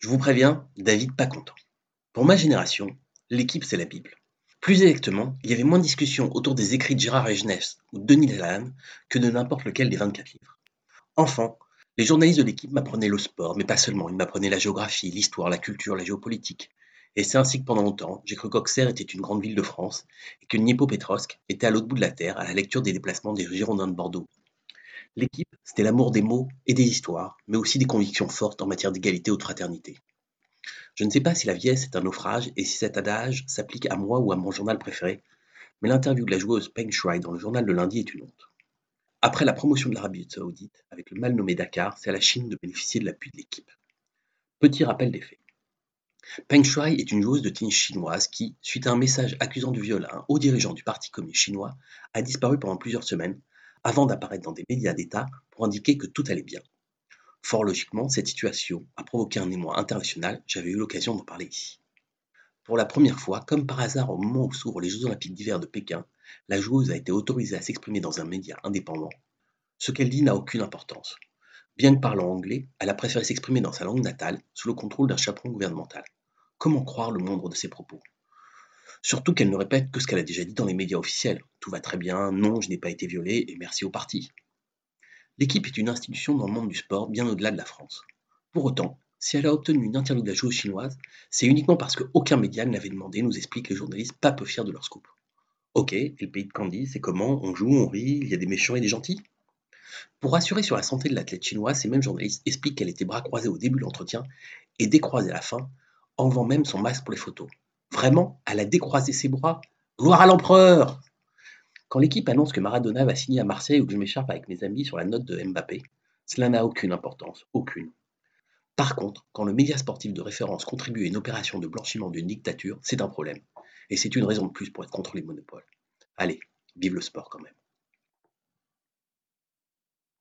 Je vous préviens, David pas content. Pour ma génération, l'équipe c'est la Bible. Plus exactement, il y avait moins de discussions autour des écrits de Gérard Regenès ou de Denis Lalanne que de n'importe lequel des 24 livres. Enfant, les journalistes de l'équipe m'apprenaient le sport, mais pas seulement, ils m'apprenaient la géographie, l'histoire, la culture, la géopolitique. Et c'est ainsi que pendant longtemps, j'ai cru qu'Auxerre était une grande ville de France et que Dniepopetrovsk était à l'autre bout de la terre à la lecture des déplacements des Girondins de Bordeaux. L'équipe, c'était l'amour des mots et des histoires, mais aussi des convictions fortes en matière d'égalité ou de fraternité. Je ne sais pas si la vieillesse est un naufrage et si cet adage s'applique à moi ou à mon journal préféré, mais l'interview de la joueuse Peng Shuai dans le journal de lundi est une honte. Après la promotion de l'Arabie saoudite, avec le mal nommé Dakar, c'est à la Chine de bénéficier de l'appui de l'équipe. Petit rappel des faits. Peng Shuai est une joueuse de tennis chinoise qui, suite à un message accusant du viol à un haut dirigeant du Parti communiste chinois, a disparu pendant plusieurs semaines avant d'apparaître dans des médias d'État pour indiquer que tout allait bien. Fort logiquement, cette situation a provoqué un émoi international, j'avais eu l'occasion d'en parler ici. Pour la première fois, comme par hasard au moment où s'ouvrent les Jeux olympiques d'hiver de Pékin, la joueuse a été autorisée à s'exprimer dans un média indépendant. Ce qu'elle dit n'a aucune importance. Bien que parlant anglais, elle a préféré s'exprimer dans sa langue natale, sous le contrôle d'un chaperon gouvernemental. Comment croire le moindre de ses propos? Surtout qu'elle ne répète que ce qu'elle a déjà dit dans les médias officiels. Tout va très bien, non, je n'ai pas été violée, et merci au parti. L'équipe est une institution dans le monde du sport bien au-delà de la France. Pour autant, si elle a obtenu une interview de la joueuse chinoise, c'est uniquement parce qu'aucun média ne l'avait demandé, nous expliquent les journalistes pas peu fiers de leur scoop. Ok, et le pays de Candy, c'est comment? On joue, on rit, il y a des méchants et des gentils? Pour rassurer sur la santé de l'athlète chinoise, ces mêmes journalistes expliquent qu'elle était bras croisés au début de l'entretien et décroisés à la fin, enlevant même son masque pour les photos. Vraiment, elle a décroisé ses bras Gloire à l'empereur Quand l'équipe annonce que Maradona va signer à Marseille ou que je m'écharpe avec mes amis sur la note de Mbappé, cela n'a aucune importance, aucune. Par contre, quand le média sportif de référence contribue à une opération de blanchiment d'une dictature, c'est un problème. Et c'est une raison de plus pour être contre les monopoles. Allez, vive le sport quand même.